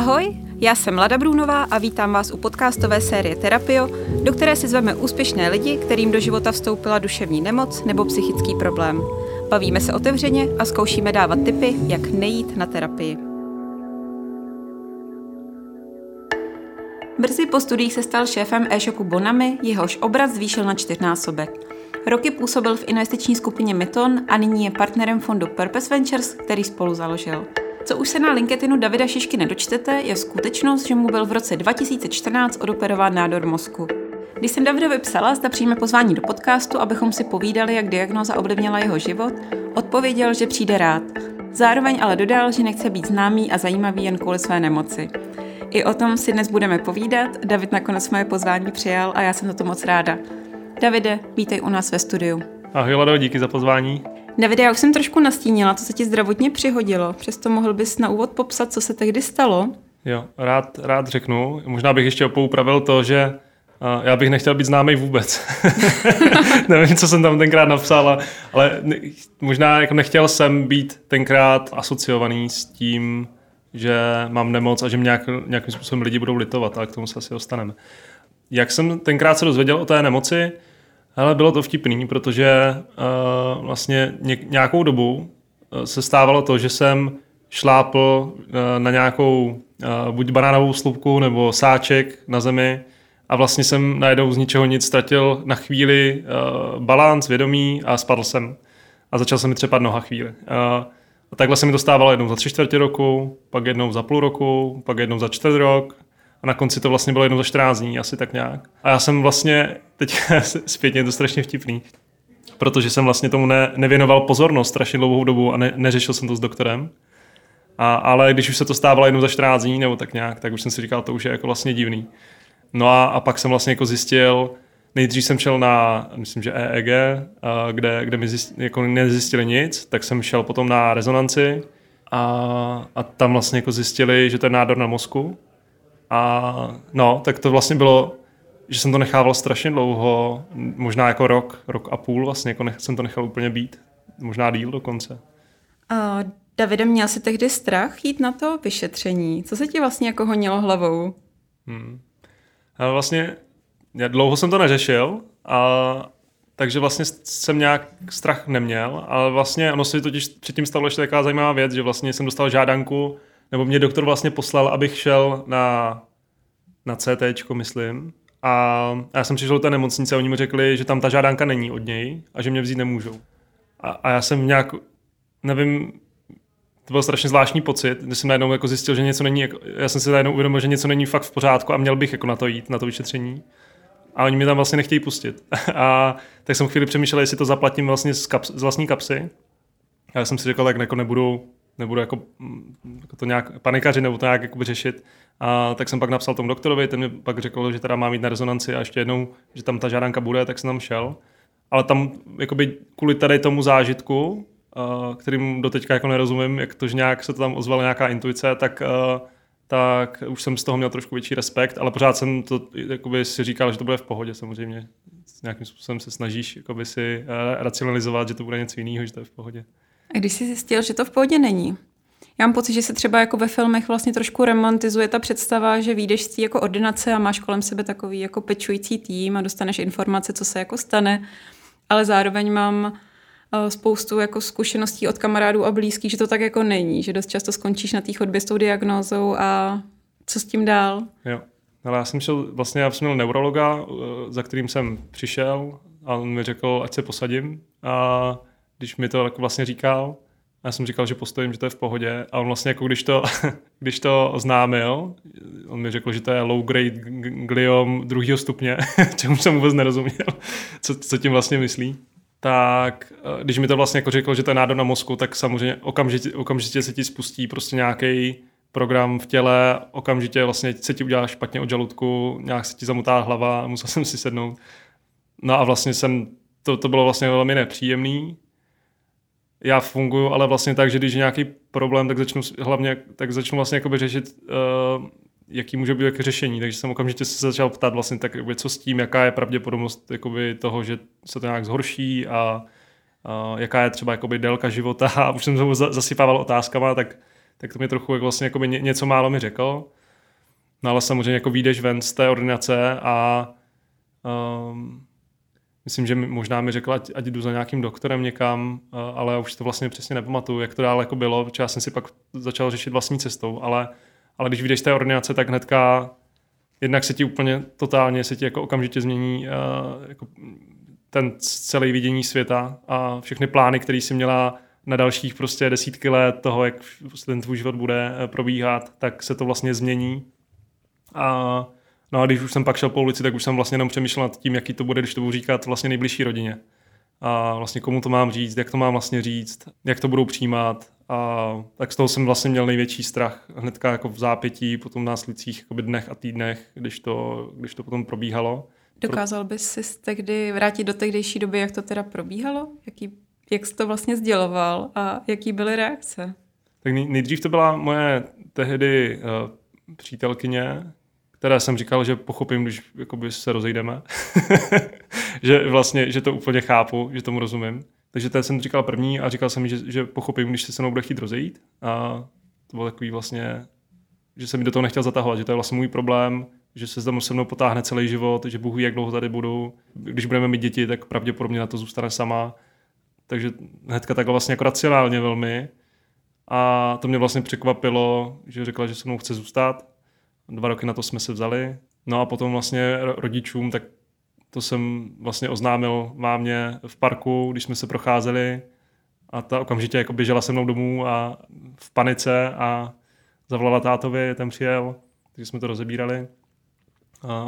Ahoj, já jsem Lada Brunová a vítám vás u podcastové série Terapio, do které si zveme úspěšné lidi, kterým do života vstoupila duševní nemoc nebo psychický problém. Bavíme se otevřeně a zkoušíme dávat tipy, jak nejít na terapii. Brzy po studiích se stal šéfem e-shopu Bonami, jehož obrat zvýšil na čtyřnásobek. Roky působil v investiční skupině Myton a nyní je partnerem fondu Purpose Ventures, který spolu založil. Co už se na LinkedInu Davida Šišky nedočtete, je skutečnost, že mu byl v roce 2014 odoperován nádor mozku. Když jsem Davidovi psala, zda přijme pozvání do podcastu, abychom si povídali, jak diagnoza ovlivnila jeho život, odpověděl, že přijde rád. Zároveň ale dodal, že nechce být známý a zajímavý jen kvůli své nemoci. I o tom si dnes budeme povídat. David nakonec moje pozvání přijal a já jsem za to moc ráda. Davide, vítej u nás ve studiu. Ahoj Lado, díky za pozvání. Davide, já už jsem trošku nastínila, co se ti zdravotně přihodilo. Přesto mohl bys na úvod popsat, co se tehdy stalo? Jo, rád, rád řeknu. Možná bych ještě opoupravil to, že já bych nechtěl být známý vůbec. Nevím, co jsem tam tenkrát napsal, ale možná jako nechtěl jsem být tenkrát asociovaný s tím, že mám nemoc a že mě nějak, nějakým způsobem lidi budou litovat, ale k tomu se asi dostaneme. Jak jsem tenkrát se dozvěděl o té nemoci, ale bylo to vtipný, protože uh, vlastně ně, nějakou dobu uh, se stávalo to, že jsem šlápl uh, na nějakou uh, buď banánovou slupku nebo sáček na zemi a vlastně jsem najednou z ničeho nic ztratil na chvíli uh, balans, vědomí a spadl jsem. A začal jsem mi třepat noha chvíli. Uh, a takhle se mi dostávalo jednou za tři čtvrtě roku, pak jednou za půl roku, pak jednou za čtvrt rok, a na konci to vlastně bylo jednou za 14 dní, asi tak nějak. A já jsem vlastně, teď zpětně je to strašně vtipný, protože jsem vlastně tomu ne, nevěnoval pozornost strašně dlouhou dobu a ne, neřešil jsem to s doktorem. A, ale když už se to stávalo jednou za 14 dní nebo tak nějak, tak už jsem si říkal, to už je jako vlastně divný. No a, a pak jsem vlastně jako zjistil, nejdřív jsem šel na, myslím, že EEG, kde, kde mi zjist, jako nezjistili nic, tak jsem šel potom na rezonanci a, a tam vlastně jako zjistili, že to je nádor na mozku a no, tak to vlastně bylo, že jsem to nechával strašně dlouho, možná jako rok, rok a půl vlastně, jako nech, jsem to nechal úplně být, možná díl dokonce. A Davide, měl jsi tehdy strach jít na to vyšetření? Co se ti vlastně jako honilo hlavou? Hmm. A vlastně já dlouho jsem to neřešil, a, takže vlastně jsem nějak strach neměl, ale vlastně ono se totiž předtím stalo ještě taková zajímavá věc, že vlastně jsem dostal žádanku nebo mě doktor vlastně poslal, abych šel na, na CT, myslím. A já jsem přišel do té nemocnice a oni mi řekli, že tam ta žádánka není od něj a že mě vzít nemůžou. A, a já jsem nějak, nevím, to byl strašně zvláštní pocit, když jsem najednou jako zjistil, že něco není, jako, já jsem si najednou uvědomil, že něco není fakt v pořádku a měl bych jako na to jít, na to vyšetření. A oni mi tam vlastně nechtějí pustit. a tak jsem chvíli přemýšlel, jestli to zaplatím vlastně z, kaps, z vlastní kapsy. A já jsem si řekl, tak jako nebudu nebudu jako, jako to nějak panikaři nebo to nějak jako řešit. A tak jsem pak napsal tomu doktorovi, ten mi pak řekl, že teda má mít na rezonanci a ještě jednou, že tam ta žádanka bude, tak jsem tam šel. Ale tam jakoby kvůli tady tomu zážitku, kterým doteďka jako nerozumím, jak to, že nějak se to tam ozvala nějaká intuice, tak, tak už jsem z toho měl trošku větší respekt, ale pořád jsem to jakoby si říkal, že to bude v pohodě samozřejmě. Nějakým způsobem se snažíš jakoby si racionalizovat, že to bude něco jiného, že to je v pohodě. A když jsi zjistil, že to v pohodě není, já mám pocit, že se třeba jako ve filmech vlastně trošku romantizuje ta představa, že vyjdeš z jako ordinace a máš kolem sebe takový jako pečující tým a dostaneš informace, co se jako stane, ale zároveň mám eh, spoustu jako zkušeností od kamarádů a blízkých, že to tak jako není, že dost často skončíš na té chodbě s tou diagnózou a co s tím dál? Jo. Ale já jsem šel, vlastně já jsem měl neurologa, eh, za kterým jsem přišel a on mi řekl, ať se posadím a když mi to vlastně říkal, já jsem říkal, že postojím, že to je v pohodě a on vlastně jako když to, když to oznámil, on mi řekl, že to je low grade gliom druhého stupně, čemu jsem vůbec nerozuměl, co, co tím vlastně myslí. Tak eh, když mi to vlastně jako řekl, že to je nádor na mozku, tak samozřejmě okamžitě, okamžitě se ti spustí prostě nějaký program v těle, okamžitě vlastně se ti udělá špatně od žaludku, nějak se ti zamutá hlava, musel jsem si sednout. No a vlastně jsem, to, to bylo vlastně velmi nepříjemný, já funguji, ale vlastně tak, že když je nějaký problém, tak začnu hlavně tak začnu vlastně jakoby řešit, uh, jaký může být jako řešení. Takže jsem okamžitě se začal ptát vlastně tak, jakoby, co s tím, jaká je pravděpodobnost jakoby, toho, že se to nějak zhorší a uh, jaká je třeba jakoby délka života a už jsem se zasypával otázkama, tak, tak to mě trochu jak vlastně jako něco málo mi řekl. No ale samozřejmě jako vyjdeš ven z té ordinace a um, myslím, že možná mi řekla, ať, ať jdu za nějakým doktorem někam, uh, ale už to vlastně přesně nepamatuju, jak to dál jako bylo, protože já jsem si pak začal řešit vlastní cestou, ale, ale když vyjdeš z té ordinace, tak hnedka jednak se ti úplně totálně, se ti jako okamžitě změní uh, jako ten celý vidění světa a všechny plány, které si měla na dalších prostě desítky let toho, jak ten tvůj život bude eh, probíhat, tak se to vlastně změní. A, no a když už jsem pak šel po ulici, tak už jsem vlastně jenom přemýšlel nad tím, jaký to bude, když to budu říkat vlastně nejbližší rodině. A vlastně komu to mám říct, jak to mám vlastně říct, jak to budou přijímat. A tak z toho jsem vlastně měl největší strach hnedka jako v zápětí, potom v následujících dnech a týdnech, když to, když to potom probíhalo. Dokázal bys si tehdy vrátit do tehdejší doby, jak to teda probíhalo? Jaký, jak jsi to vlastně sděloval a jaký byly reakce? Tak nejdřív to byla moje tehdy uh, přítelkyně, které jsem říkal, že pochopím, když jakoby se rozejdeme. že vlastně, že to úplně chápu, že tomu rozumím. Takže to jsem říkal první a říkal jsem, že, že pochopím, když se se mnou bude chtít rozejít. A to bylo takový vlastně, že jsem mi do toho nechtěl zatahovat, že to je vlastně můj problém, že se tam se mnou potáhne celý život, že Bůh ví, jak dlouho tady budu. Když budeme mít děti, tak pravděpodobně na to zůstane sama. Takže hnedka takhle vlastně jako racionálně velmi. A to mě vlastně překvapilo, že řekla, že se mnou chce zůstat. Dva roky na to jsme se vzali. No a potom vlastně rodičům, tak to jsem vlastně oznámil mámě v parku, když jsme se procházeli a ta okamžitě jako běžela se mnou domů a v panice a zavolala tátovi, ten přijel, takže jsme to rozebírali.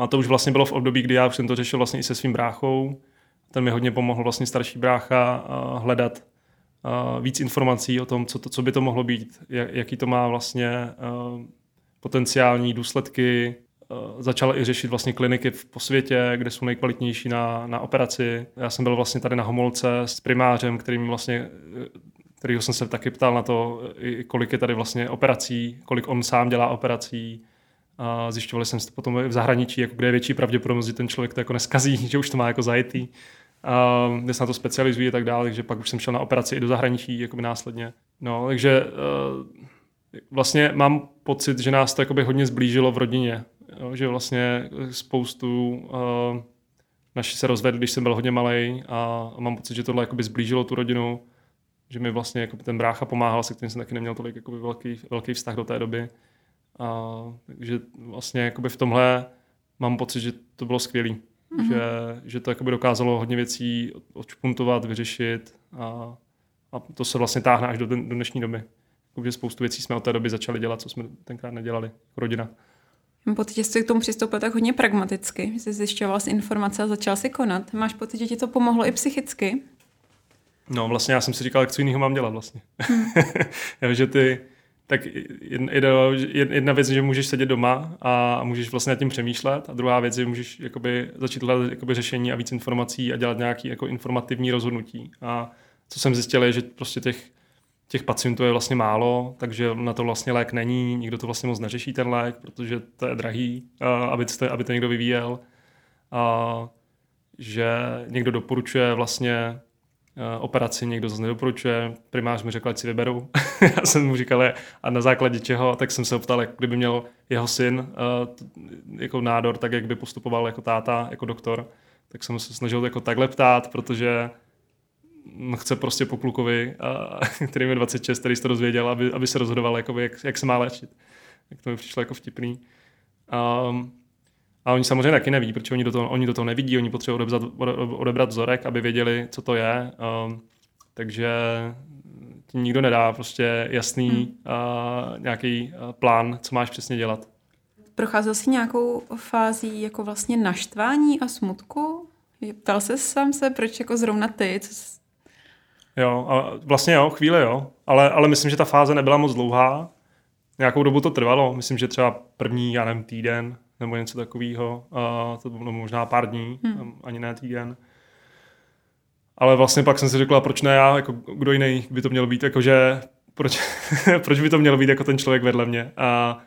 A to už vlastně bylo v období, kdy já už jsem to řešil vlastně i se svým bráchou. Ten mi hodně pomohl vlastně starší brácha hledat víc informací o tom, co, to, co by to mohlo být, jaký to má vlastně potenciální důsledky. Začal i řešit vlastně kliniky po světě, kde jsou nejkvalitnější na, na operaci. Já jsem byl vlastně tady na Homolce s primářem, kterým vlastně kterýho jsem se taky ptal na to, kolik je tady vlastně operací, kolik on sám dělá operací, zjišťovali jsem potom v zahraničí, jako kde je větší pravděpodobnost, že ten člověk to jako neskazí, že už to má jako zajetý, a kde se na to specializují a tak dále, takže pak už jsem šel na operaci i do zahraničí jako následně. No, takže vlastně mám pocit, že nás to jakoby hodně zblížilo v rodině, jo, že vlastně spoustu uh, naši se rozvedli, když jsem byl hodně malý a mám pocit, že tohle jakoby zblížilo tu rodinu, že mi vlastně ten brácha pomáhal, se kterým jsem taky neměl tolik jakoby velký, velký vztah do té doby. A, takže vlastně jakoby v tomhle mám pocit, že to bylo skvělé. Mm-hmm. Že, že to jakoby dokázalo hodně věcí odšpuntovat, vyřešit a, a to se vlastně táhne až do, do dnešní doby. Jakoby spoustu věcí jsme od té doby začali dělat, co jsme tenkrát nedělali jako rodina. Mám pocit, že jsi k tomu přistoupil tak hodně pragmaticky, že jsi zjišťoval si informace a začal si konat. Máš pocit, že ti to pomohlo i psychicky? No vlastně já jsem si říkal, jak co jiného mám dělat vlastně. Hmm. že ty, tak jedna, jedna věc je, že můžeš sedět doma a můžeš vlastně nad tím přemýšlet a druhá věc je, že můžeš jakoby začít hledat jakoby řešení a víc informací a dělat nějaké jako informativní rozhodnutí. A co jsem zjistil je, že prostě těch, těch pacientů je vlastně málo, takže na to vlastně lék není, nikdo to vlastně moc neřeší ten lék, protože to je drahý, aby, to, aby to někdo vyvíjel. A že někdo doporučuje vlastně Eh, operaci někdo zase nedoporučuje, primář mi řekl, ať si vyberou. Já jsem mu říkal, a na základě čeho, tak jsem se ptal, jak kdyby měl jeho syn uh, jako nádor, tak jak by postupoval jako táta, jako doktor. Tak jsem se snažil jako takhle ptát, protože chce prostě po klukovi, uh, který je 26, který se to dozvěděl, aby, aby se rozhodoval, jakoby, jak, jak se má léčit. Tak to mi přišlo jako vtipný. Um, a oni samozřejmě taky neví, protože oni do toho, oni do toho nevidí, oni potřebují odebrat, odebrat vzorek, aby věděli, co to je. Um, takže ti nikdo nedá prostě jasný hmm. uh, nějaký uh, plán, co máš přesně dělat. Procházel jsi nějakou fází jako vlastně naštvání a smutku? Ptal se sám se, proč jako zrovna ty? Co. Jo, a vlastně jo, chvíli jo, ale, ale myslím, že ta fáze nebyla moc dlouhá. Nějakou dobu to trvalo, myslím, že třeba první, já nevím, týden, nebo něco takového. A to bylo možná pár dní, hmm. ani ne týden. Ale vlastně pak jsem si řekla, proč ne já, jako kdo jiný by to měl být, jakože proč, proč by to mělo být jako ten člověk vedle mě. A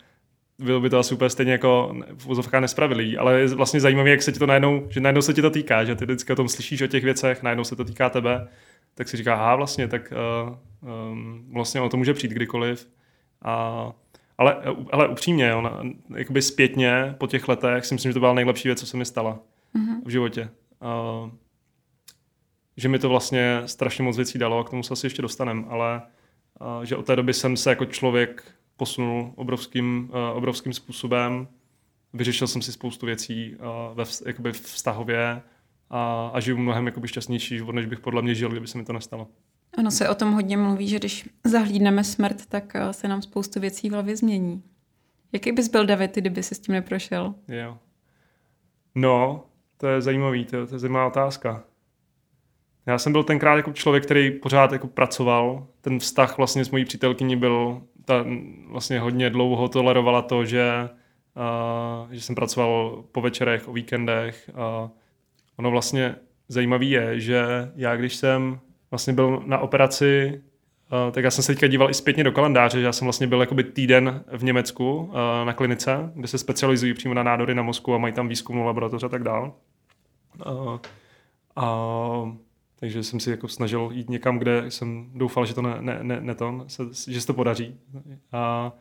bylo by to asi úplně stejně jako v úzovkách nespravedlivý, ale je vlastně zajímavé, jak se ti to najednou, že najednou se ti to týká, že ty vždycky o tom slyšíš o těch věcech, najednou se to týká tebe, tak si říká, aha, vlastně, tak uh, um, vlastně o to může přijít kdykoliv A, ale, ale upřímně, ona, jakoby zpětně po těch letech si myslím, že to byla nejlepší věc, co se mi stala mm-hmm. v životě. A, že mi to vlastně strašně moc věcí dalo, a k tomu se asi ještě dostanem, ale a, že od té doby jsem se jako člověk posunul obrovským, uh, obrovským způsobem. Vyřešil jsem si spoustu věcí uh, ve, jakoby vztahově a, a žiju mnohem jakoby šťastnější život, než bych podle mě žil, kdyby se mi to nestalo. Ano, se o tom hodně mluví, že když zahlídneme smrt, tak uh, se nám spoustu věcí v hlavě změní. Jaký bys byl David, kdyby si s tím neprošel? Jo. No, to je zajímavý, to, to je zajímavá otázka. Já jsem byl tenkrát jako člověk, který pořád jako pracoval. Ten vztah vlastně s mojí přítelkyní byl, ta vlastně hodně dlouho tolerovala to, že, uh, že jsem pracoval po večerech, o víkendech. A ono vlastně zajímavé je, že já když jsem vlastně byl na operaci, uh, tak já jsem se teďka díval i zpětně do kalendáře, že já jsem vlastně byl jakoby týden v Německu uh, na klinice, kde se specializují přímo na nádory na mozku a mají tam výzkumnou laboratoř a tak dál. Uh, a takže jsem si jako snažil jít někam, kde jsem doufal, že to ne, ne, ne, ne to, se, že se to podaří. A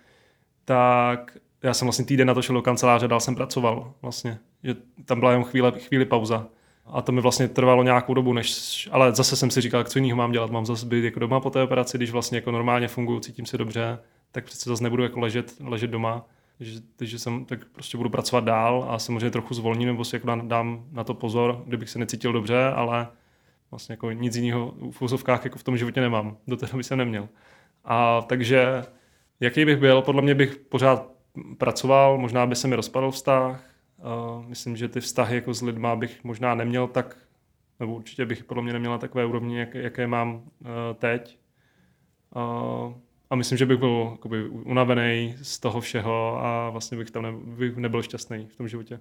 tak já jsem vlastně týden na to šel do kanceláře, dál jsem pracoval vlastně. Že tam byla jenom chvíle, chvíli pauza. A to mi vlastně trvalo nějakou dobu, než, ale zase jsem si říkal, co jiného mám dělat, mám zase být jako doma po té operaci, když vlastně jako normálně funguji, cítím se dobře, tak přece zase nebudu jako ležet, ležet doma. Takže, takže jsem, tak prostě budu pracovat dál a samozřejmě trochu zvolním, nebo si jako dám na to pozor, kdybych se necítil dobře, ale vlastně jako nic jiného v úzovkách jako v tom životě nemám. Do té doby jsem neměl. A takže jaký bych byl, podle mě bych pořád pracoval, možná by se mi rozpadl vztah. Uh, myslím, že ty vztahy jako s lidma bych možná neměl tak, nebo určitě bych podle mě neměl na takové úrovni, jak, jaké mám uh, teď. Uh, a myslím, že bych byl jakoby, unavený z toho všeho a vlastně bych tam ne, bych nebyl šťastný v tom životě.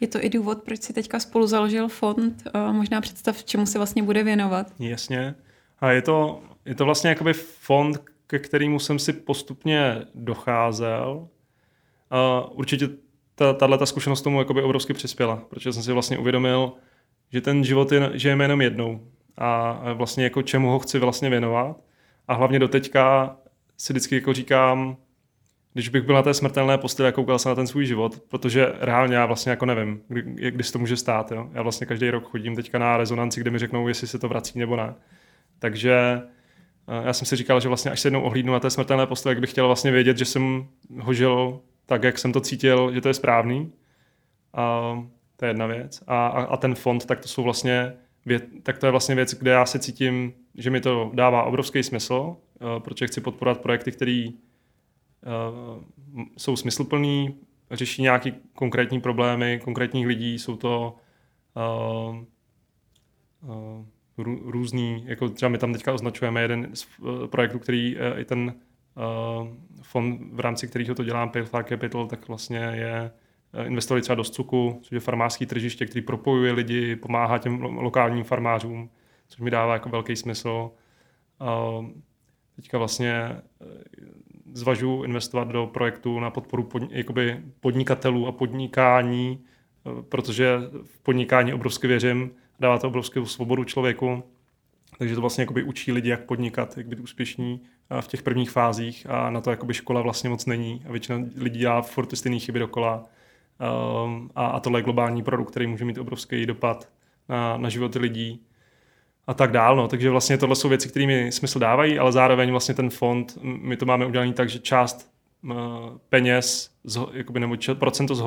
Je to i důvod, proč si teďka spolu založil fond. Možná představ, čemu se vlastně bude věnovat. Jasně. A je to, je to vlastně jakoby fond, ke kterému jsem si postupně docházel. Určitě ta, tato zkušenost tomu jakoby obrovsky přispěla, protože jsem si vlastně uvědomil, že ten život je, žijeme jenom jednou a vlastně jako čemu ho chci vlastně věnovat. A hlavně do teďka si vždycky jako říkám, když bych byl na té smrtelné posteli a koukal se na ten svůj život, protože reálně já vlastně jako nevím, kdy, kdy se to může stát. Jo? Já vlastně každý rok chodím teďka na rezonanci, kde mi řeknou, jestli se to vrací nebo ne. Takže eh, já jsem si říkal, že vlastně až se jednou ohlídnu na té smrtelné posteli, jak bych chtěl vlastně vědět, že jsem ho žil tak, jak jsem to cítil, že to je správný. A to je jedna věc. A, a, a ten fond, tak to jsou vlastně věc, tak to je vlastně věc, kde já se cítím, že mi to dává obrovský smysl, eh, protože chci podporovat projekty, které Eh, jsou smysluplný, řeší nějaké konkrétní problémy konkrétních lidí, jsou to uh, uh, různý, jako třeba my tam teďka označujeme jeden z projektů, který uh, i ten fond, v rámci kterého to dělám, Payfar Capital, tak vlastně je investovali třeba do Scuku, což je farmářský tržiště, který propojuje lidi, pomáhá těm lokálním farmářům, což mi dává jako velký smysl. Uh, teďka vlastně zvažuji investovat do projektu na podporu pod, jakoby podnikatelů a podnikání, eh, protože v podnikání obrovsky věřím, dává to obrovskou svobodu člověku, takže to vlastně učí lidi, jak podnikat, jak být úspěšní v těch prvních fázích a na to jakoby škola vlastně moc není a většina lidí dělá furt ty stejné chyby dokola. Um, a, a tohle je globální produkt, který může mít obrovský dopad na, na životy lidí a tak dál. No. Takže vlastně tohle jsou věci, které mi smysl dávají, ale zároveň vlastně ten fond, my to máme udělaný tak, že část uh, peněz, z, jakoby, nebo č- procento z,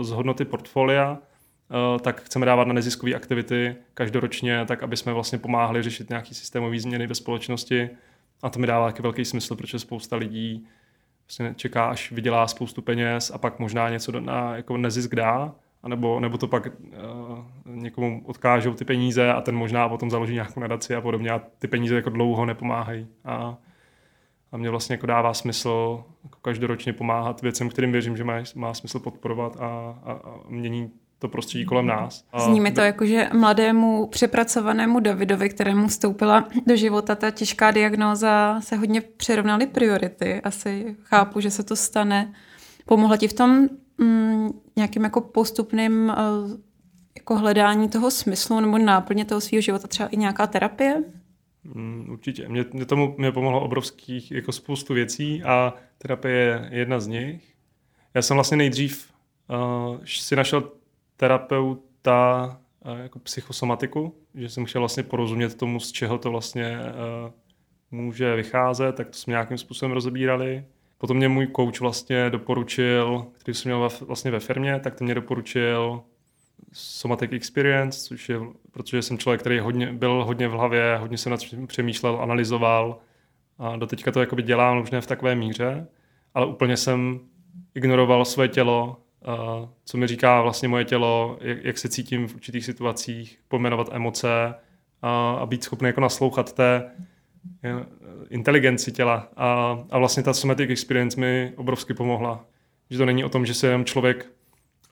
z hodnoty portfolia, uh, tak chceme dávat na neziskové aktivity každoročně, tak aby jsme vlastně pomáhali řešit nějaké systémové změny ve společnosti. A to mi dává taky velký smysl, protože spousta lidí vlastně čeká, až vydělá spoustu peněz a pak možná něco na jako nezisk dá anebo, nebo to pak uh, někomu odkážou ty peníze a ten možná potom založí nějakou nadaci a podobně a ty peníze jako dlouho nepomáhají. A, a mě vlastně jako dává smysl jako každoročně pomáhat věcem, kterým věřím, že má, má smysl podporovat a, a, a mění to prostředí kolem nás. A Zní mi to jako, že mladému přepracovanému Davidovi, kterému vstoupila do života ta těžká diagnóza, se hodně přirovnaly priority. Asi chápu, že se to stane. Pomohla ti v tom mm, nějakým jako postupným uh, jako hledání toho smyslu nebo náplně toho svého života, třeba i nějaká terapie? Mm, určitě. Mě, mě tomu mě pomohlo obrovských jako spoustu věcí a terapie je jedna z nich. Já jsem vlastně nejdřív uh, si našel terapeuta uh, jako psychosomatiku, že jsem chtěl vlastně porozumět tomu, z čeho to vlastně uh, může vycházet, tak to jsme nějakým způsobem rozebírali. Potom mě můj coach vlastně doporučil, který jsem měl vlastně ve firmě, tak ten mě doporučil Somatic Experience, což je, protože jsem člověk, který hodně, byl hodně v hlavě, hodně se nad přemýšlel, analyzoval a doteďka to jakoby dělám možná v takové míře, ale úplně jsem ignoroval své tělo, co mi říká vlastně moje tělo, jak, jak se cítím v určitých situacích, pojmenovat emoce a, a být schopný jako naslouchat té inteligenci těla. A, a vlastně ta somatic experience mi obrovsky pomohla. Že to není o tom, že se jenom člověk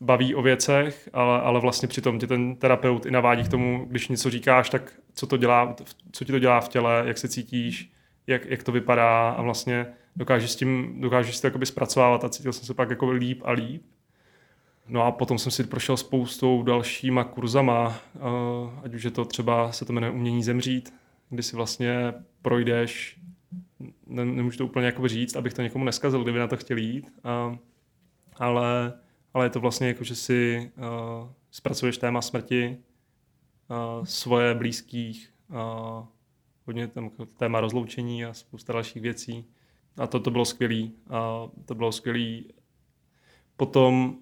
baví o věcech, ale, ale vlastně přitom tě ten terapeut i navádí k tomu, když něco říkáš, tak co, to dělá, co ti to dělá v těle, jak se cítíš, jak, jak to vypadá a vlastně dokážeš s tím, dokážeš si to zpracovávat a cítil jsem se pak jako líp a líp. No a potom jsem si prošel spoustou dalšíma kurzama, ať už je to třeba, se to jmenuje umění zemřít, kdy si vlastně projdeš, ne, nemůžu to úplně jako říct, abych to někomu neskazil, kdyby na to chtěl jít, ale ale je to vlastně jako, že si uh, zpracuješ téma smrti svoje blízkých, hodně tam jako téma rozloučení a spousta dalších věcí. A to, to bylo skvělý. A to bylo skvělý. Potom,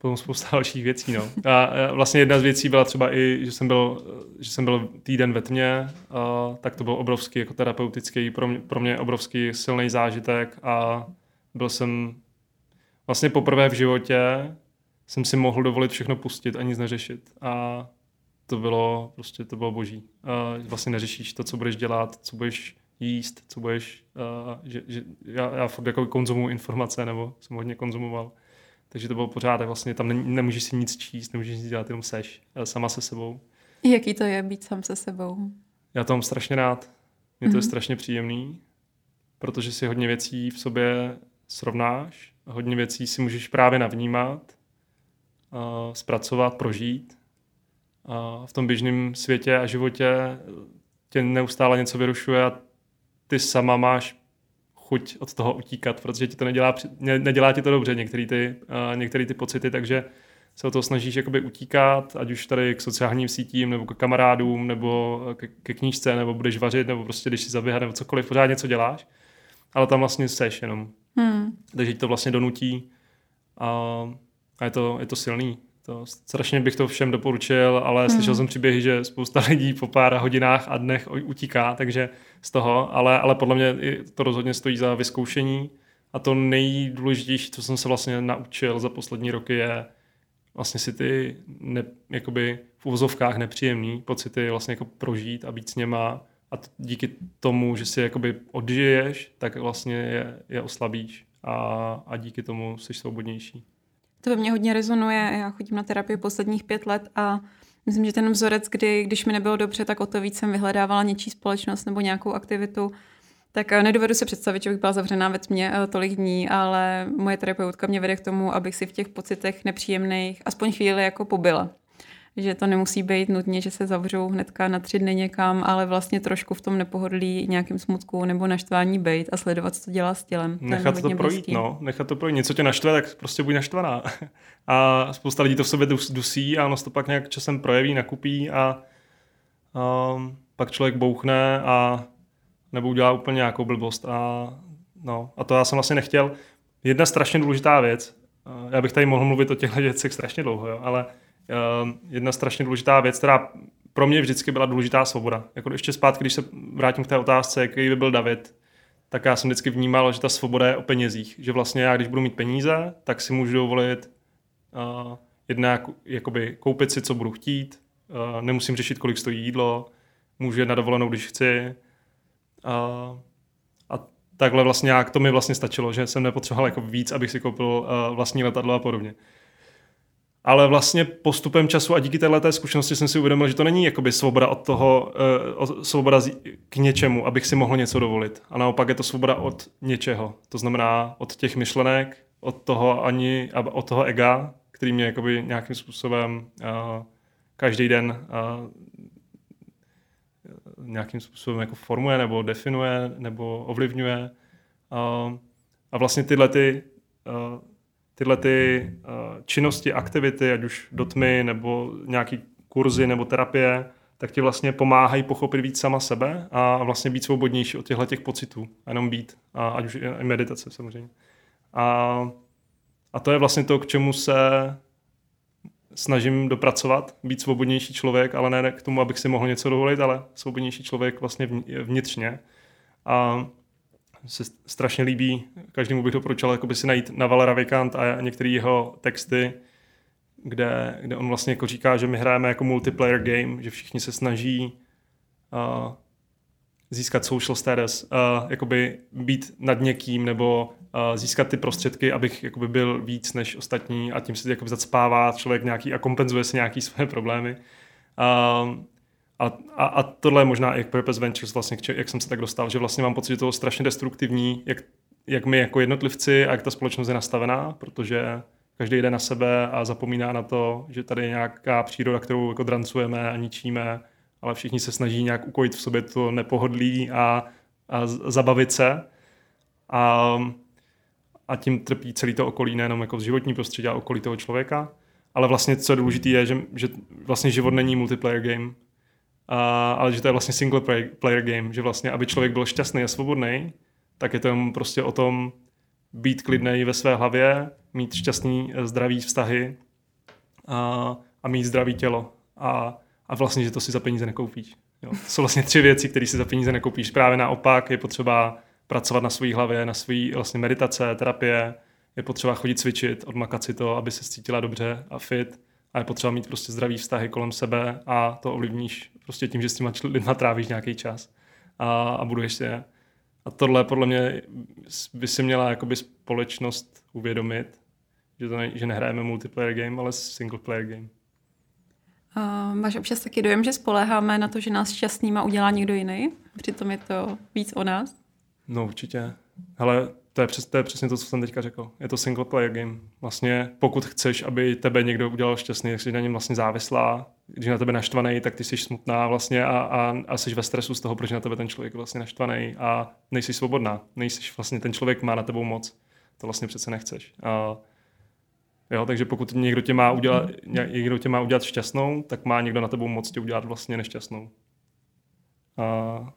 potom spousta dalších věcí. No. A vlastně jedna z věcí byla třeba i, že jsem byl, že jsem byl týden ve tmě, a tak to byl obrovský jako terapeutický, pro mě, pro mě obrovský silný zážitek a byl jsem vlastně poprvé v životě jsem si mohl dovolit všechno pustit a nic neřešit. A to bylo prostě, to bylo boží. A vlastně neřešíš to, co budeš dělat, co budeš jíst, co budeš, uh, že, že já, já furt jako konzumuju informace, nebo jsem hodně konzumoval. Takže to bylo pořád, vlastně tam ne, nemůžeš si nic číst, nemůžeš nic dělat, jenom seš sama se sebou. Jaký to je být sám se sebou? Já to mám strašně rád. Mně to mm-hmm. je mhm. strašně příjemný, protože si hodně věcí v sobě srovnáš hodně věcí si můžeš právě navnímat, a zpracovat, prožít. A v tom běžném světě a životě tě neustále něco vyrušuje a ty sama máš chuť od toho utíkat, protože ti to nedělá, ne, nedělá ti to dobře, některé ty, uh, některý ty pocity, takže se o to snažíš jakoby utíkat, ať už tady k sociálním sítím, nebo k kamarádům, nebo ke, ke knížce, nebo budeš vařit, nebo prostě když si zaběhat, nebo cokoliv, pořád něco děláš, ale tam vlastně seš jenom. Hmm. Takže to vlastně donutí a, a je, to, je to silný. To, strašně bych to všem doporučil, ale hmm. slyšel jsem příběhy, že spousta lidí po pár hodinách a dnech utíká, takže z toho, ale, ale podle mě to rozhodně stojí za vyzkoušení a to nejdůležitější, co jsem se vlastně naučil za poslední roky je vlastně si ty ne, jakoby v úvozovkách nepříjemný pocity vlastně jako prožít a být s něma a t- díky tomu, že si jakoby odžiješ, tak vlastně je, je oslabíš a, a díky tomu jsi svobodnější. To ve mně hodně rezonuje. Já chodím na terapii posledních pět let a myslím, že ten vzorec, kdy když mi nebylo dobře, tak o to víc jsem vyhledávala něčí společnost nebo nějakou aktivitu. Tak eh, nedovedu se představit, že bych byla zavřená ve tmě eh, tolik dní, ale moje terapeutka mě vede k tomu, abych si v těch pocitech nepříjemných aspoň chvíli jako pobyla že to nemusí být nutně, že se zavřou hnedka na tři dny někam, ale vlastně trošku v tom nepohodlí nějakým smutku nebo naštvání být a sledovat, co to dělá s tělem. Nechat to, to projít, blízký. no, nechat to projít. Něco tě naštve, tak prostě buď naštvaná. A spousta lidí to v sobě dusí a ono se to pak nějak časem projeví, nakupí a, a pak člověk bouchne a nebo udělá úplně nějakou blbost. A, no, a to já jsem vlastně nechtěl. Jedna strašně důležitá věc, já bych tady mohl mluvit o těchto věcech strašně dlouho, jo, ale jedna strašně důležitá věc, která pro mě vždycky byla důležitá svoboda. Jako ještě zpátky, když se vrátím k té otázce, jaký by byl David, tak já jsem vždycky vnímal, že ta svoboda je o penězích. Že vlastně já, když budu mít peníze, tak si můžu dovolit uh, jednak jakoby koupit si, co budu chtít, uh, nemusím řešit, kolik stojí jídlo, můžu jít na dovolenou, když chci. Uh, a takhle vlastně jak to mi vlastně stačilo, že jsem nepotřeboval jako víc, abych si koupil uh, vlastní letadlo a podobně. Ale vlastně postupem času a díky této zkušenosti jsem si uvědomil, že to není jakoby svoboda od toho, uh, svoboda k něčemu, abych si mohl něco dovolit. A naopak je to svoboda od něčeho. To znamená od těch myšlenek, od toho ani, od toho ega, který mě jakoby nějakým způsobem uh, každý den uh, nějakým způsobem jako formuje nebo definuje nebo ovlivňuje. Uh, a vlastně tyhle ty, uh, tyhle ty uh, činnosti, aktivity, ať už do tmy nebo nějaký kurzy nebo terapie, tak ti vlastně pomáhají pochopit víc sama sebe a vlastně být svobodnější od těchto těch pocitů. A jenom být. A ať už i meditace samozřejmě. A, a to je vlastně to, k čemu se snažím dopracovat, být svobodnější člověk, ale ne k tomu, abych si mohl něco dovolit, ale svobodnější člověk vlastně vnitřně. A se strašně líbí, každému bych doporučil jakoby si najít na Valera Vikant a některé jeho texty, kde, kde on vlastně jako říká, že my hrajeme jako multiplayer game, že všichni se snaží uh, získat social status, uh, jakoby být nad někým nebo uh, získat ty prostředky, abych jakoby byl víc než ostatní a tím se jakoby zacpává člověk nějaký a kompenzuje si nějaký své problémy. Uh, a, a, a tohle je možná i Purpose Ventures, vlastně, jak jsem se tak dostal, že vlastně mám pocit, že to je strašně destruktivní, jak, jak my jako jednotlivci a jak ta společnost je nastavená, protože každý jde na sebe a zapomíná na to, že tady je nějaká příroda, kterou jako drancujeme a ničíme, ale všichni se snaží nějak ukojit v sobě to nepohodlí a, a zabavit se. A, a tím trpí celý to okolí, nejenom jako životní prostředí a okolí toho člověka. Ale vlastně, co je důležité, je, že, že vlastně život není multiplayer game, a, ale že to je vlastně single player game, že vlastně, aby člověk byl šťastný a svobodný, tak je to prostě o tom být klidný ve své hlavě, mít šťastný, eh, zdravý vztahy a, a mít zdravý tělo. A, a vlastně, že to si za peníze nekoupíš. Jo. To jsou vlastně tři věci, které si za peníze nekoupíš. Právě naopak je potřeba pracovat na své hlavě, na své vlastně meditace, terapie, je potřeba chodit cvičit, odmakat si to, aby se cítila dobře a fit a je potřeba mít prostě zdravý vztahy kolem sebe a to ovlivníš prostě tím, že s těma lidma trávíš nějaký čas a, a buduješ se. A tohle podle mě by si měla jakoby společnost uvědomit, že, to ne, že nehrajeme multiplayer game, ale single player game. Uh, máš občas taky dojem, že spoléháme na to, že nás šťastnýma udělá někdo jiný? Přitom je to víc o nás? No určitě. Ale to je, přes, to je přesně to, co jsem teďka řekl. Je to single player game. Vlastně pokud chceš, aby tebe někdo udělal šťastný, tak jsi na něm vlastně závislá. Když na tebe naštvaný, tak ty jsi smutná vlastně a, a, a jsi ve stresu z toho, proč na tebe ten člověk vlastně naštvaný a nejsi svobodná. Nejsi vlastně ten člověk má na tebou moc. To vlastně přece nechceš. A, jo, takže pokud někdo tě má udělat, někdo tě má udělat šťastnou, tak má někdo na tebou moc tě udělat vlastně nešťastnou. A,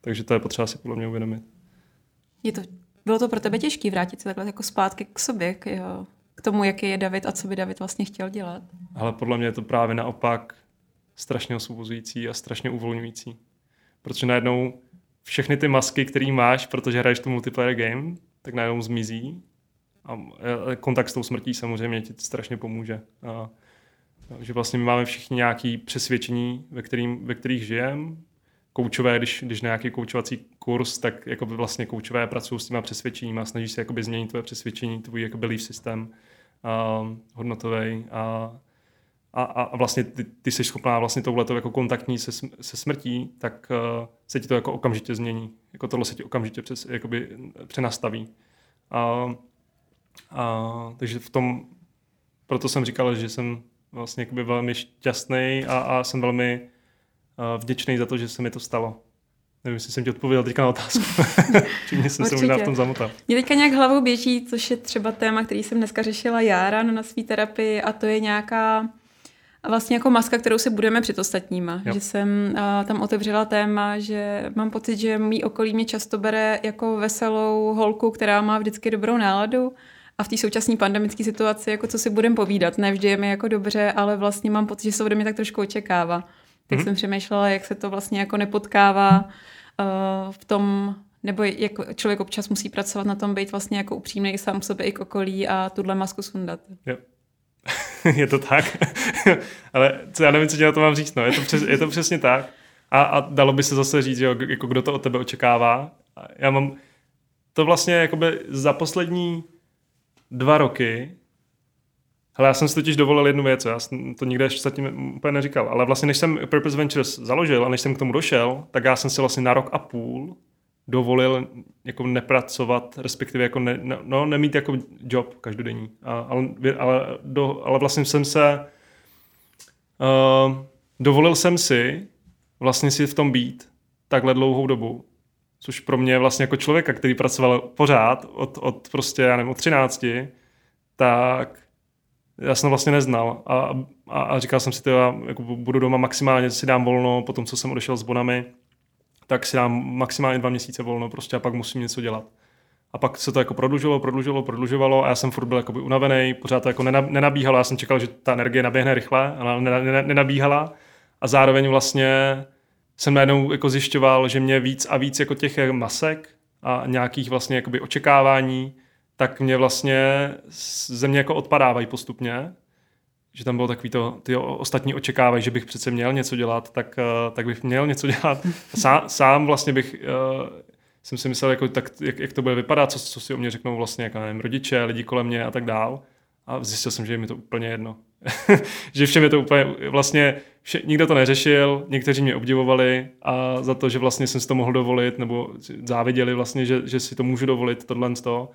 takže to je potřeba si podle mě uvědomit. Je to bylo to pro tebe těžké vrátit se takhle jako zpátky k sobě, k, jeho, k tomu, jaký je David a co by David vlastně chtěl dělat? Ale podle mě je to právě naopak strašně osvobozující a strašně uvolňující. Protože najednou všechny ty masky, které máš, protože hraješ tu multiplayer game, tak najednou zmizí. A kontakt s tou smrtí samozřejmě ti strašně pomůže. A, že vlastně my máme všichni nějaké přesvědčení, ve, kterým, ve kterých žijeme, koučové, když, když nějaký koučovací kurz, tak jako by vlastně koučové pracují s těma přesvědčeními a snaží se jakoby změnit tvoje přesvědčení, tvůj jako belief systém uh, hodnotový a, a, a vlastně ty, ty jsi schopná vlastně touhleto jako kontaktní se, se smrtí, tak uh, se ti to jako okamžitě změní. Jako tohle se ti okamžitě přes, jakoby přenastaví. A, a, takže v tom, proto jsem říkal, že jsem vlastně jakoby velmi šťastný a, a jsem velmi vděčný za to, že se mi to stalo. Nevím, jestli jsem ti odpověděl teďka na otázku. Čím jsem se možná v tom zamotal. Mě teďka nějak hlavou běží, což je třeba téma, který jsem dneska řešila já ráno na své terapii a to je nějaká vlastně jako maska, kterou si budeme před ostatníma. Jo. Že jsem uh, tam otevřela téma, že mám pocit, že mý okolí mě často bere jako veselou holku, která má vždycky dobrou náladu a v té současné pandemické situaci, jako co si budeme povídat. Nevždy je mi jako dobře, ale vlastně mám pocit, že se ode mě tak trošku očekává tak mm-hmm. jsem přemýšlela, jak se to vlastně jako nepotkává uh, v tom, nebo jak člověk občas musí pracovat na tom, být vlastně jako upřímný sám k sobě i k okolí a tuhle masku sundat. Jo. je to tak. Ale co, já nevím, co ti na to mám říct. No. Je, to přes, je to přesně tak. A, a dalo by se zase říct, jo, jako kdo to od tebe očekává. Já mám to vlastně jakoby za poslední dva roky Hele, já jsem si totiž dovolil jednu věc, já jsem to nikde ještě zatím úplně neříkal, ale vlastně než jsem Purpose Ventures založil a než jsem k tomu došel, tak já jsem si vlastně na rok a půl dovolil jako nepracovat, respektive jako ne, no, nemít jako job každodenní. A, ale, ale, do, ale vlastně jsem se uh, dovolil jsem si vlastně si v tom být takhle dlouhou dobu, což pro mě vlastně jako člověka, který pracoval pořád od, od prostě, já nevím, od 13, tak já jsem vlastně neznal a, a, a říkal jsem si, to, jako budu doma maximálně, si dám volno, potom co jsem odešel s Bonami, tak si dám maximálně dva měsíce volno prostě a pak musím něco dělat. A pak se to jako prodlužilo, prodlužilo, prodlužovalo a já jsem furt byl jakoby unavený, pořád to jako nenabíhalo, já jsem čekal, že ta energie naběhne rychle, ale nenabíhala a zároveň vlastně jsem najednou jako zjišťoval, že mě víc a víc jako těch masek a nějakých vlastně jakoby očekávání, tak mě vlastně ze mě jako odpadávají postupně, že tam bylo takový to, ty ostatní očekávají, že bych přece měl něco dělat, tak, eh, tak bych měl něco dělat. Sám, sám vlastně bych, uh, jsem si myslel, jako, tak, jak, jak, to bude vypadat, co, co si o mě řeknou vlastně, jako, nevím, rodiče, lidi kolem mě a tak dál. A zjistil jsem, že je mi to úplně jedno. že všem je to úplně, vlastně vše, nikdo to neřešil, někteří mě obdivovali a za to, že vlastně jsem si to mohl dovolit, nebo záviděli vlastně, že, že si to můžu dovolit, tohle z toho.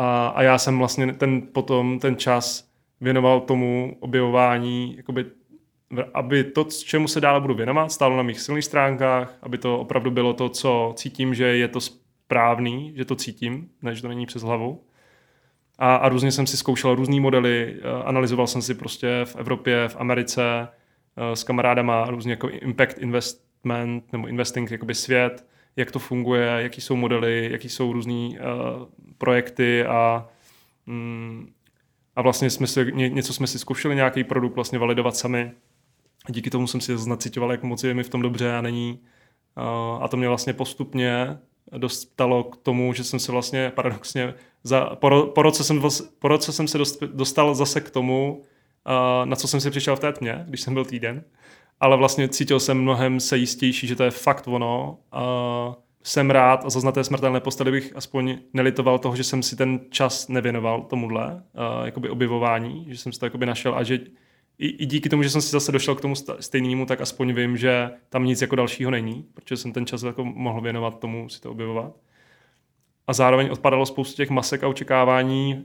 A, a já jsem vlastně ten potom ten čas věnoval tomu objevování, jakoby, aby to, čemu se dále budu věnovat, stálo na mých silných stránkách, aby to opravdu bylo to, co cítím, že je to správný, že to cítím, než to není přes hlavu. A, a různě jsem si zkoušel různé modely, eh, analyzoval jsem si prostě v Evropě, v Americe eh, s kamarádama různě jako impact investment nebo investing jakoby svět, jak to funguje, jaký jsou modely, jaký jsou různé uh, projekty a mm, a vlastně jsme si, ně, něco jsme si zkoušeli, nějaký produkt vlastně validovat sami. A díky tomu jsem si znacitoval, jak moc je mi v tom dobře a není. Uh, a to mě vlastně postupně dostalo k tomu, že jsem se vlastně paradoxně, za, po, po, roce jsem, po roce jsem se dostal zase k tomu, uh, na co jsem si přišel v té tmě, když jsem byl týden. Ale vlastně cítil jsem mnohem se jistější, že to je fakt ono. Uh, jsem rád a zase na té smrtelné posteli bych aspoň nelitoval toho, že jsem si ten čas nevěnoval tomuhle uh, jakoby objevování, že jsem si to jakoby našel a že i, i díky tomu, že jsem si zase došel k tomu stejnému, tak aspoň vím, že tam nic jako dalšího není, protože jsem ten čas jako mohl věnovat tomu si to objevovat. A zároveň odpadalo spoustu těch masek a očekávání,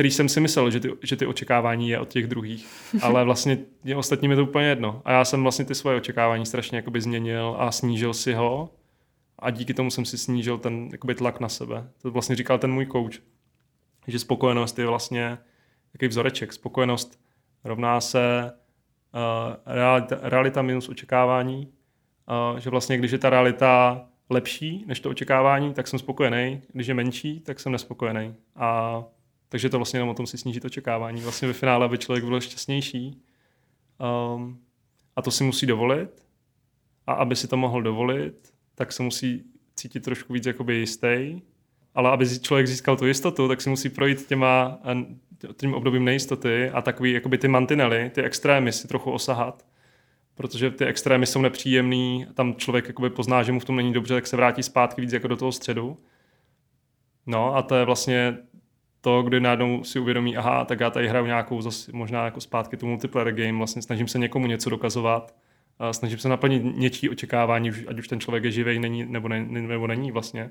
který jsem si myslel, že ty, že ty očekávání je od těch druhých, ale vlastně ostatním je to úplně jedno. A já jsem vlastně ty svoje očekávání strašně jakoby změnil a snížil si ho a díky tomu jsem si snížil ten jakoby, tlak na sebe. To vlastně říkal ten můj coach, že spokojenost je vlastně takový vzoreček. Spokojenost rovná se uh, realita, realita minus očekávání, uh, že vlastně když je ta realita lepší než to očekávání, tak jsem spokojený. Když je menší, tak jsem nespokojený. A takže to vlastně jenom o tom si snížit očekávání. Vlastně ve finále, aby člověk byl šťastnější. Um, a to si musí dovolit. A aby si to mohl dovolit, tak se musí cítit trošku víc jakoby jistý, ale aby člověk získal tu jistotu, tak si musí projít těma, tím obdobím nejistoty a takový jakoby ty mantinely, ty extrémy si trochu osahat, protože ty extrémy jsou nepříjemný, tam člověk jakoby pozná, že mu v tom není dobře, tak se vrátí zpátky víc jako do toho středu. No a to je vlastně to, kdy najednou si uvědomí, aha, tak já tady hraju nějakou zase možná jako zpátky tu multiplayer game, vlastně snažím se někomu něco dokazovat, snažím se naplnit něčí očekávání, ať už ten člověk je živý není, nebo, ne, nebo není vlastně.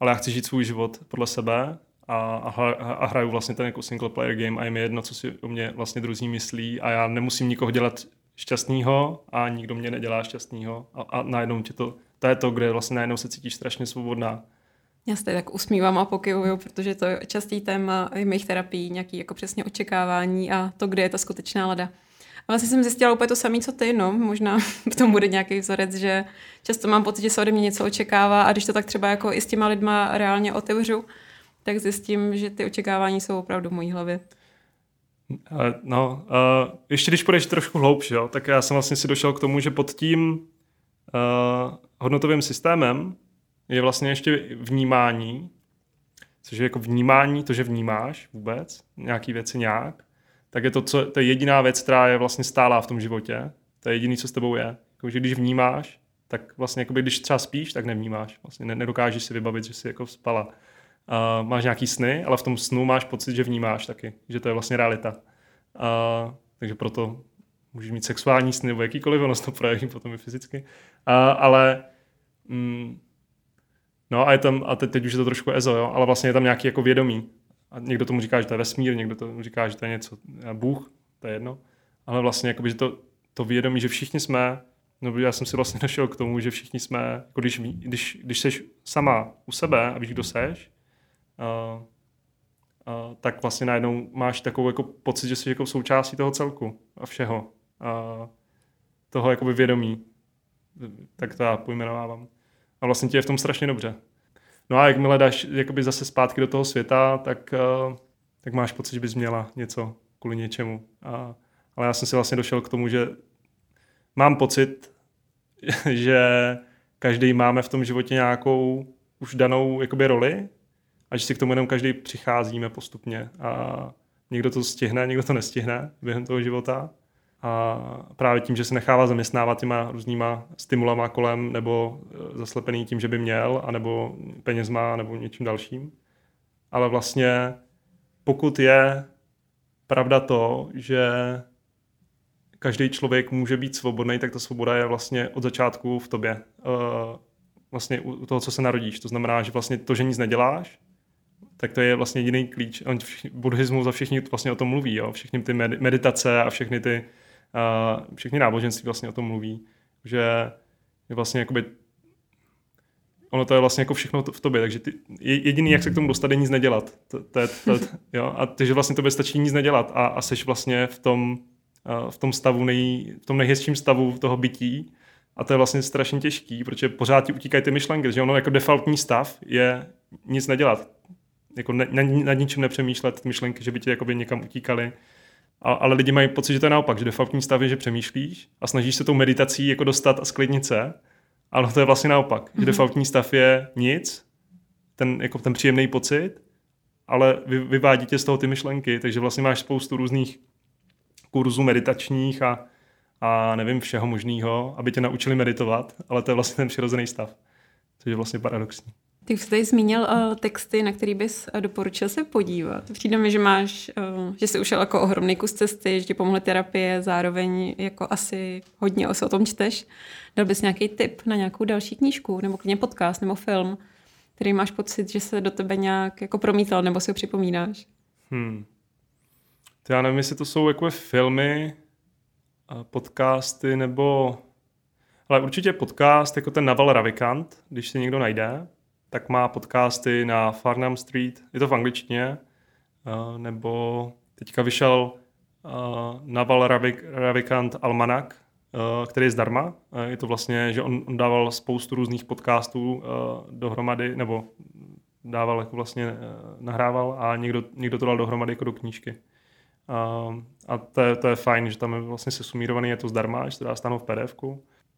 Ale já chci žít svůj život podle sebe a, a, a hraju vlastně ten jako single player game a je mi jedno, co si o mě vlastně druzí myslí a já nemusím nikoho dělat šťastného a nikdo mě nedělá šťastného a, a najednou tě to, to je to, kde vlastně najednou se cítíš strašně svobodná. Já se tak usmívám a pokyvuju, protože to je častý téma i mých terapií, nějaký jako přesně očekávání a to, kde je ta skutečná lada. A vlastně jsem zjistila úplně to samé, co ty, no. Možná v tom bude nějaký vzorec, že často mám pocit, že se ode mě něco očekává a když to tak třeba jako i s těma lidma reálně otevřu, tak zjistím, že ty očekávání jsou opravdu v mojí hlavě. No, uh, ještě když půjdeš trošku hloubš, tak já jsem vlastně si došel k tomu, že pod tím uh, hodnotovým systémem je vlastně ještě vnímání, což je jako vnímání, to, že vnímáš vůbec nějaký věci nějak, tak je to, co, to je jediná věc, která je vlastně stálá v tom životě. To je jediný, co s tebou je. Jako, že když vnímáš, tak vlastně jakoby, když třeba spíš, tak nevnímáš. Vlastně nedokážeš si vybavit, že jsi jako spala. Uh, máš nějaký sny, ale v tom snu máš pocit, že vnímáš taky, že to je vlastně realita. Uh, takže proto můžeš mít sexuální sny nebo jakýkoliv, ono to projeví potom i fyzicky. Uh, ale mm, no a je tam, a teď, teď už je to trošku ezo, jo, ale vlastně je tam nějaký jako vědomí. A někdo tomu říká, že to je vesmír, někdo tomu říká, že to je něco, Bůh, to je jedno. Ale vlastně, jakoby, že to, to vědomí, že všichni jsme No, já jsem si vlastně došel k tomu, že všichni jsme, jako když, když, když seš sama u sebe a víš, kdo seš, uh, uh, tak vlastně najednou máš takovou jako pocit, že jsi jako součástí toho celku a všeho. Uh, toho jakoby vědomí. Tak to já pojmenovávám. A vlastně ti je v tom strašně dobře. No a jakmile dáš jakoby zase zpátky do toho světa, tak, uh, tak máš pocit, že bys měla něco kvůli něčemu. A, ale já jsem si vlastně došel k tomu, že mám pocit, že každý máme v tom životě nějakou už danou jakoby roli a že si k tomu jenom každý přicházíme postupně a někdo to stihne, někdo to nestihne během toho života a právě tím, že se nechává zaměstnávat těma různýma stimulama kolem nebo e, zaslepený tím, že by měl, anebo penězma, nebo něčím dalším. Ale vlastně pokud je pravda to, že každý člověk může být svobodný, tak ta svoboda je vlastně od začátku v tobě. Uh, vlastně u toho, co se narodíš. To znamená, že vlastně to, že nic neděláš, tak to je vlastně jediný klíč. Buddhismus a všichni vlastně o tom mluví. Jo? Všechny ty meditace a všechny ty uh, všechny náboženství vlastně o tom mluví. Že je vlastně jakoby ono to je vlastně jako všechno v tobě, takže ty, jediný, jak se k tomu dostat, je nic nedělat. To, to je, to, jo? A takže vlastně tobě stačí nic nedělat a, a seš vlastně v tom, v tom stavu, nej, v tom nejhezčím stavu toho bytí a to je vlastně strašně těžký, protože pořád ti utíkají ty myšlenky, že ono jako defaultní stav je nic nedělat. Jako ne, na, nad ničím nepřemýšlet myšlenky, že by ti jakoby někam utíkali. A, ale lidi mají pocit, že to je naopak, že defaultní stav je, že přemýšlíš a snažíš se tou meditací jako dostat a sklidnit se, ale to je vlastně naopak, mm-hmm. že mhm. defaultní stav je nic, ten, jako ten příjemný pocit, ale vy, vyvádí tě z toho ty myšlenky, takže vlastně máš spoustu různých kurzů meditačních a, a nevím všeho možného, aby tě naučili meditovat, ale to je vlastně ten přirozený stav, což je vlastně paradoxní. Ty jsi tady zmínil uh, texty, na který bys uh, doporučil se podívat. Přijde mi, že máš, uh, že jsi ušel jako ohromný kus cesty, že ti pomohly terapie, zároveň jako asi hodně o tom čteš. Dal bys nějaký tip na nějakou další knížku, nebo klidně podcast, nebo film, který máš pocit, že se do tebe nějak jako promítal, nebo si ho připomínáš? Hmm. To já nevím, jestli to jsou jako filmy, podcasty, nebo... Ale určitě podcast, jako ten Naval Ravikant, když si někdo najde, tak má podcasty na Farnham Street, je to v angličtině, nebo teďka vyšel Naval Ravikant Almanak, který je zdarma. Je to vlastně, že on, on dával spoustu různých podcastů dohromady, nebo dával jako vlastně nahrával a někdo, někdo to dal dohromady jako do knížky. A to je, to je fajn, že tam je vlastně sesumírovaný, je to zdarma, že se dá stáhnout v pdf.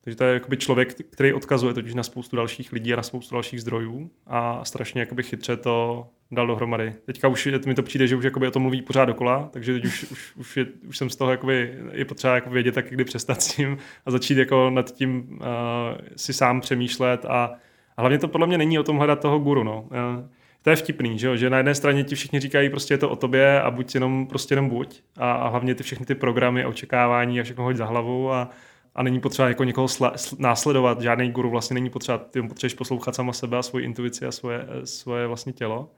Takže to je jakoby člověk, který odkazuje totiž na spoustu dalších lidí a na spoustu dalších zdrojů a strašně jakoby chytře to dal dohromady. Teďka už je, mi to přijde, že už jakoby o tom mluví pořád dokola, takže teď už, už, už, je, už jsem z toho jakoby, je potřeba jako vědět, tak kdy přestat s tím a začít jako nad tím uh, si sám přemýšlet a, a hlavně to podle mě není o tom hledat toho guru. No. Uh, to je vtipný, že, jo? že na jedné straně ti všichni říkají, prostě je to o tobě a buď jenom, prostě jenom buď a, a hlavně ty všechny ty programy, očekávání a všechno hoď za hlavu a, a není potřeba jako někoho sla, následovat, žádný guru vlastně není potřeba, ty potřebuješ poslouchat sama sebe a svoji intuici a svoje, svoje vlastně tělo.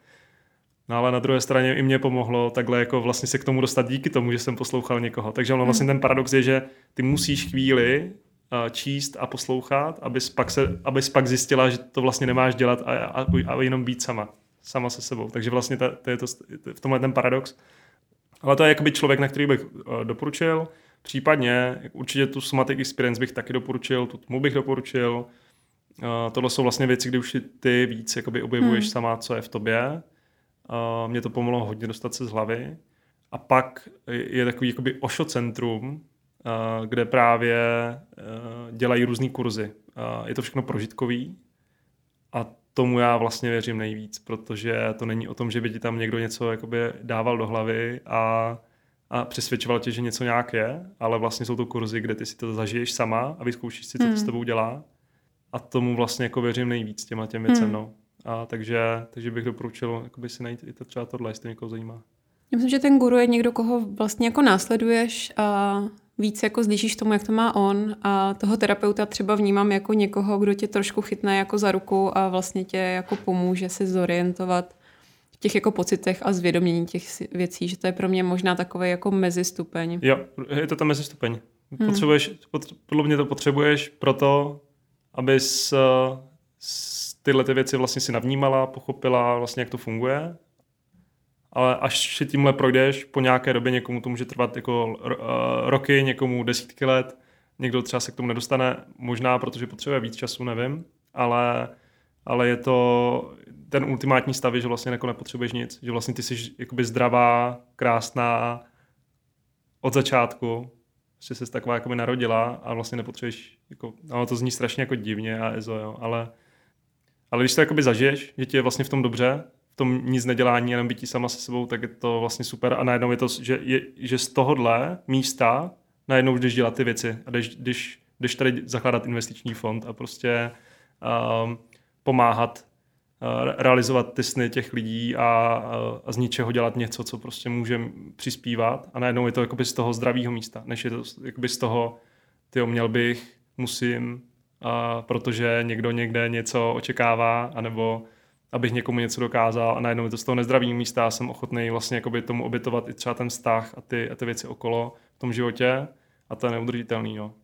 No ale na druhé straně i mě pomohlo takhle jako vlastně se k tomu dostat díky tomu, že jsem poslouchal někoho. Takže ono vlastně ten paradox je, že ty musíš chvíli uh, číst a poslouchat, abys pak, se, abys pak zjistila, že to vlastně nemáš dělat a, a, a jenom být sama. Sama se sebou. Takže vlastně to, to je to, v tomhle ten paradox. Ale to je jakoby člověk, na který bych uh, doporučil. Případně určitě tu Somatic Experience bych taky doporučil, tu tmu bych doporučil. Uh, tohle jsou vlastně věci, kdy už ty víc jakoby objevuješ hmm. sama, co je v tobě. Uh, mě to pomohlo hodně dostat se z hlavy. A pak je takový jakoby Osho centrum, uh, kde právě uh, dělají různé kurzy. Uh, je to všechno prožitkový a tomu já vlastně věřím nejvíc, protože to není o tom, že by ti tam někdo něco jakoby dával do hlavy a a přesvědčoval tě, že něco nějak je, ale vlastně jsou to kurzy, kde ty si to zažiješ sama a vyzkoušíš si, co to s hmm. tebou dělá. A tomu vlastně jako věřím nejvíc těma těm věcem, hmm. no. A takže, takže bych doporučil jakoby si najít i to třeba tohle, jestli to někoho zajímá. Já myslím, že ten guru je někdo, koho vlastně jako následuješ a víc jako zlížíš tomu, jak to má on a toho terapeuta třeba vnímám jako někoho, kdo tě trošku chytne jako za ruku a vlastně tě jako pomůže se zorientovat těch jako pocitech a zvědomění těch věcí, že to je pro mě možná takový jako mezistupeň. Jo, je to tam mezistupeň. Hmm. Potřebuješ, podle mě to potřebuješ proto, abys uh, tyhle ty věci vlastně si navnímala, pochopila vlastně, jak to funguje. Ale až si tímhle projdeš, po nějaké době někomu to může trvat jako uh, roky, někomu desítky let, někdo třeba se k tomu nedostane, možná protože potřebuje víc času, nevím, ale, ale je to ten ultimátní stav, že vlastně jako nepotřebuješ nic, že vlastně ty jsi jakoby zdravá, krásná od začátku, že se taková jako narodila a vlastně nepotřebuješ, jako, ale to zní strašně jako divně a ezo, jo, ale, ale když to jakoby zažiješ, že ti je vlastně v tom dobře, v tom nic nedělání, jenom bytí sama se sebou, tak je to vlastně super a najednou je to, že, je, že z tohohle místa najednou jdeš dělat ty věci a jdeš, jdeš, jdeš tady zakládat investiční fond a prostě um, pomáhat realizovat ty sny těch lidí a, a, a z ničeho dělat něco, co prostě může přispívat a najednou je to jakoby z toho zdravého místa, než je to jakoby z toho, ty měl bych, musím, a protože někdo někde něco očekává, anebo abych někomu něco dokázal a najednou je to z toho nezdravého místa a jsem ochotný vlastně jakoby tomu obětovat i třeba ten vztah a ty, a ty věci okolo v tom životě a to je neudržitelný. Jo.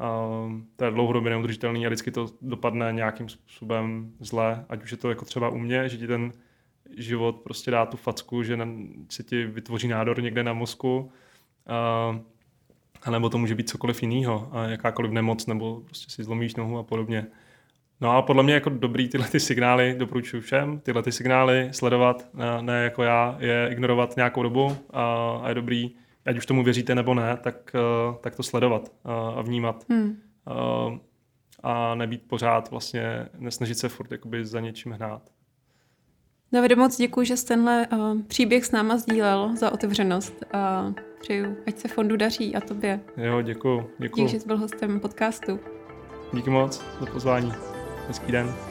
A to je dlouhodobě neudržitelný a vždycky to dopadne nějakým způsobem zle, ať už je to jako třeba u mě, že ti ten život prostě dá tu facku, že se ti vytvoří nádor někde na mozku, a, a nebo to může být cokoliv jiného, jakákoliv nemoc, nebo prostě si zlomíš nohu a podobně. No a podle mě jako dobrý tyhle ty signály doporučuji všem, tyhle ty signály sledovat, ne, ne jako já, je ignorovat nějakou dobu a, a je dobrý, ať už tomu věříte nebo ne, tak, uh, tak to sledovat uh, a vnímat. Hmm. Uh, a nebýt pořád vlastně, nesnažit se furt jakoby za něčím hnát. Davide, moc děkuji, že jsi tenhle uh, příběh s náma sdílel za otevřenost a přeju, ať se fondu daří a tobě. Jo, děkuji. děkuji. Díky, že jsi byl hostem podcastu. Díky moc za pozvání. Hezký den.